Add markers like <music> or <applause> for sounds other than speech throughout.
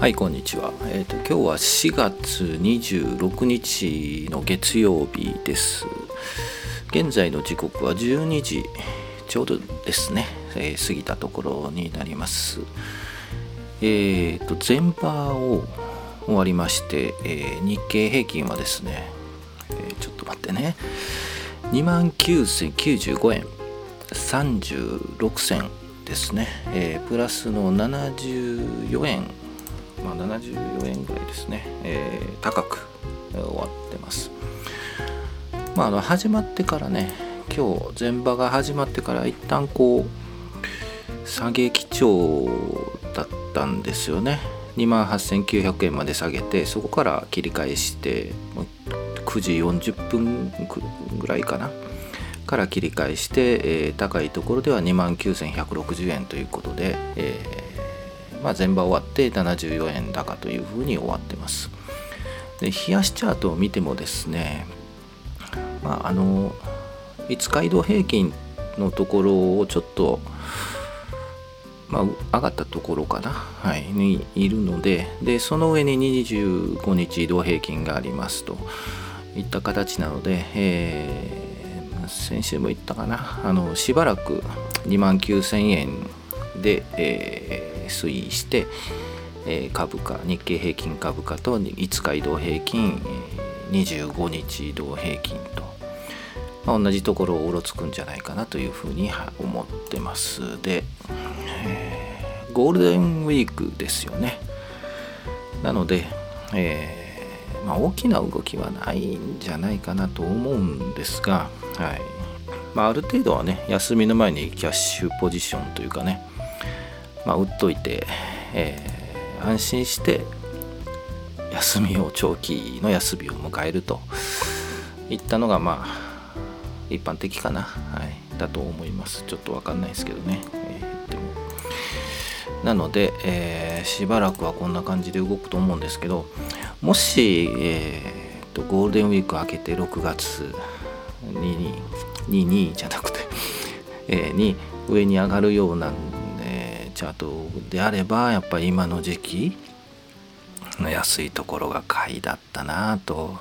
はいこんにちは、えーと、今日は4月26日の月曜日です。現在の時刻は12時ちょうどですね、えー、過ぎたところになります。えーと前場を終わりまして、えー、日経平均はですね、え、ちょっと待ってね。2万9095円。36銭ですね、え、プラスの74円まあ、74円ぐらいですね、えー、高く終わってます。まあ、あの始まってからね今日前場が始まってから一旦こう下げ基調だったんですよね。2万8900円まで下げてそこから切り返して9時40分ぐらいかな。から切り返して、えー、高いところでは2万9160円ということで、えまあ、前場終わって74円高というふうに終わってます。で冷やしチャートを見てもですね、まあ、あの5日移動平均のところをちょっと、まあ、上がったところかな、はい、にいるのででその上に25日移動平均がありますといった形なので、えー、先週も言ったかなあのしばらく2万9000円で、え推移して、え、株価日経平均株価と5日移動平均、25日移動平均と、まあ、同じところをうろつくんじゃないかなというふうに思ってます。で、え、ゴールデンウィークですよね。なので、えーまあ、大きな動きはないんじゃないかなと思うんですが、はい。まあ、ある程度はね休みの前にキャッシュポジションというかねまあ、打っといて、えー、安心して休みを長期の休みを迎えるといったのがまあ一般的かな、はい、だと思います。ちょっと分かんないですけどね、えー、でも。なので、えー、しばらくはこんな感じで動くと思うんですけどもし、えーと、ゴールデンウィーク明けて6月に22じゃなくて、<laughs> えー、に上に上がるようなんチャートであればやっぱり今の時期の安いところが買いだったなと、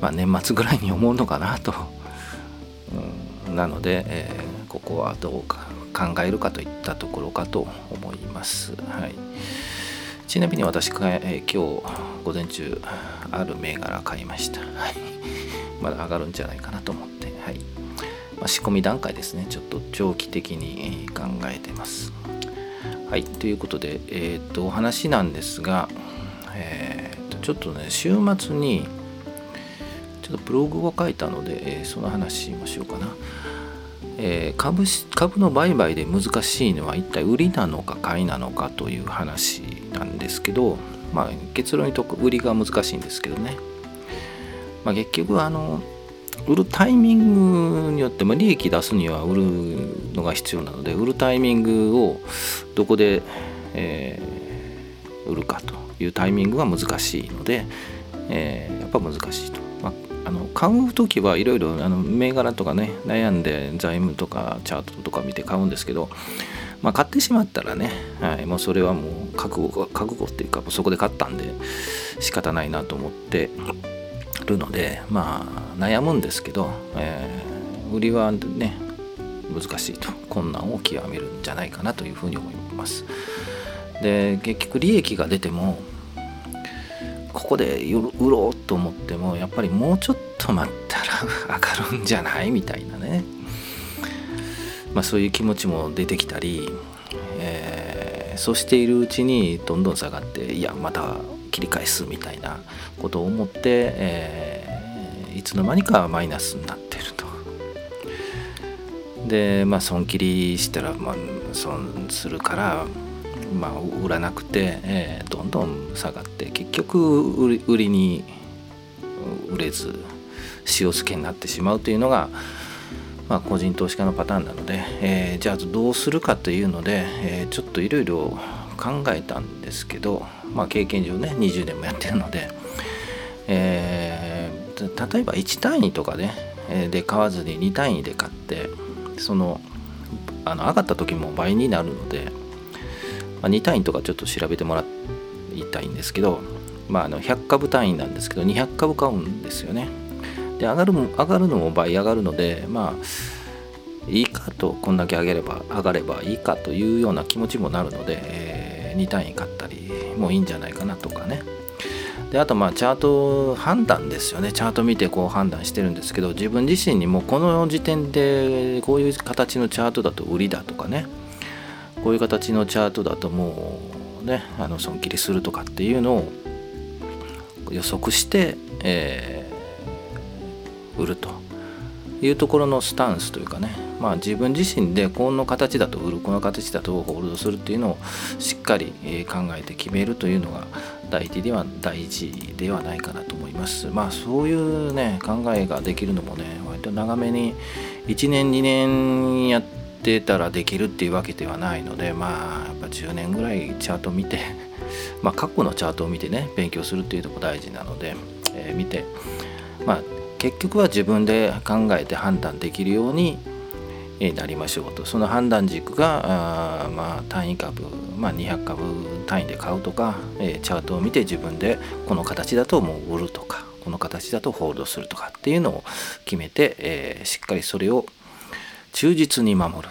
まあ、年末ぐらいに思うのかなと、うん、なので、えー、ここはどうか考えるかといったところかと思います。はい、ちなみに私が、えー、今日午前中ある銘柄買いました。まだ上がるんじゃないかなと思って。まあ、仕込み段階ですね。ちょっと長期的に考えてます。はい。ということでえっ、とお話なんですがえっ、とちょっとね週末にちょっとブログを書いたので、えー、その話しましょうかな、えー、株株の売買で難しいのは一体売りなのか買いなのかという話なんですけど、まあ、結論にと売りが難しいんですけどね、まあ、結局あの売るタイミングによって、まあ、利益出すには売るのが必要なので売るタイミングをどこで、えー、売るかというタイミングが難しいので、えー、やっぱ難しいと。まあ、あの買う時はいろいろ銘柄とかね悩んで財務とかチャートとか見て買うんですけど、まあ、買ってしまったらね、はい、もうそれはもう覚悟覚悟っていうかそこで買ったんで仕方ないなと思ってるのでまあ悩むんですけど、えー、売りはね難しいと困難を極めるんじゃないかなというふうに思います。で結局利益が出てもここで売ろうと思ってもやっぱりもうちょっと待ったら上がるんじゃないみたいなね。まあそういう気持ちも出てきたり、えー、そうしているうちにどんどん下がっていやまた切り返すみたいなことを思って、えー、いつの間にかマイナスになってると。でまあ損切りしたら、まあ、損するから、まあ、売らなくて、えー、どんどん下がって結局売りに売れず塩漬けになってしまうというのが、まあ、個人投資家のパターンなので、えー、じゃあどうするかというので、えー、ちょっといろいろ考えたんですけど、まあ、経験上ね20年もやってるので、えー、例えば1単位とかねで買わずに2単位で買ってそのあの上がった時も倍になるので、まあ、2単位とかちょっと調べてもらいたいんですけど、まあ、あの100株単位なんですけど200株買うんですよね。で上がるも上がるのも倍上がるのでまあいいかとこんだけ上げれば上がればいいかというような気持ちもなるので、え、2単位買ったりもいいんじゃないかなとかね。であとまあチャート判断ですよね。チャート見てこう判断してるんですけど自分自身にもこの時点でこういう形のチャートだと売りだとかね。こういう形のチャートだともうねあの損切りするとかっていうのを予測して、えー、売ると。いうところのスタンスというかねまあ自分自身でこの形だと売るこの形だとホールドするっていうのをしっかり考えて決めるというのが大事では大事ではないかなと思います。まあそういうね考えができるのもね割と長めに1年2年やってたらできるっていうわけではないのでまあやっぱ10年ぐらいチャート見て <laughs> まあ過去のチャートを見てね勉強するっていうとこ大事なので、えー、見てまあ結局は自分で考えて判断できるようになりましょうと。その判断軸があまあ単位株、まあ、200株単位で買うとか、え、チャートを見て自分でこの形だともう売るとかこの形だとホールドするとかっていうのを決めて、え、しっかりそれを忠実に守る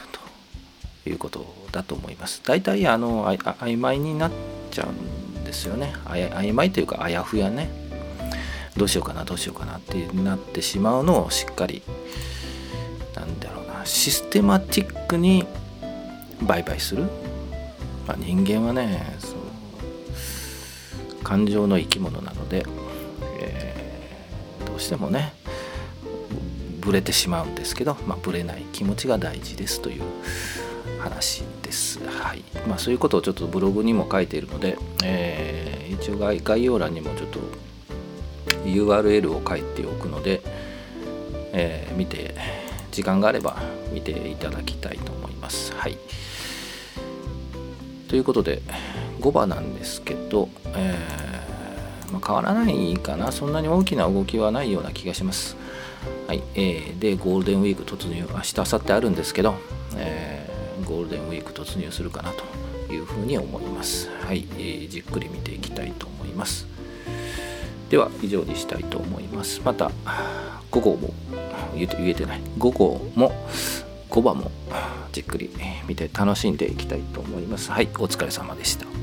ということだと思います。大体あの曖昧になっちゃうんですよね。曖昧というかあやふやね。どうしようかなどうしようかなってなってしまうのをしっかりなんだろうなシステマティックに売買する、まあ、人間はねそう感情の生き物なので、えー、どうしてもねブレてしまうんですけど、まあ、ブレない気持ちが大事ですという話です。はいまあ、そういうことをちょっとブログにも書いているので、えー、一応概要欄にもちょっと URL を書いておくので、えー、見て時間があれば見ていただきたいと思います。はい。ということで5番なんですけど、えー、まあ、変わらないかなそんなに大きな動きはないような気がします。はい、えー、でゴールデンウィーク突入明日明後日あるんですけど、えー、ゴールデンウィーク突入するかなというふうに思います。はい、えー、じっくり見ていきたいと思います。では以上にしたいと思います。また午後も言えて言えてない午後も5番もじっくり見て楽しんでいきたいと思います。はい、お疲れ様でした。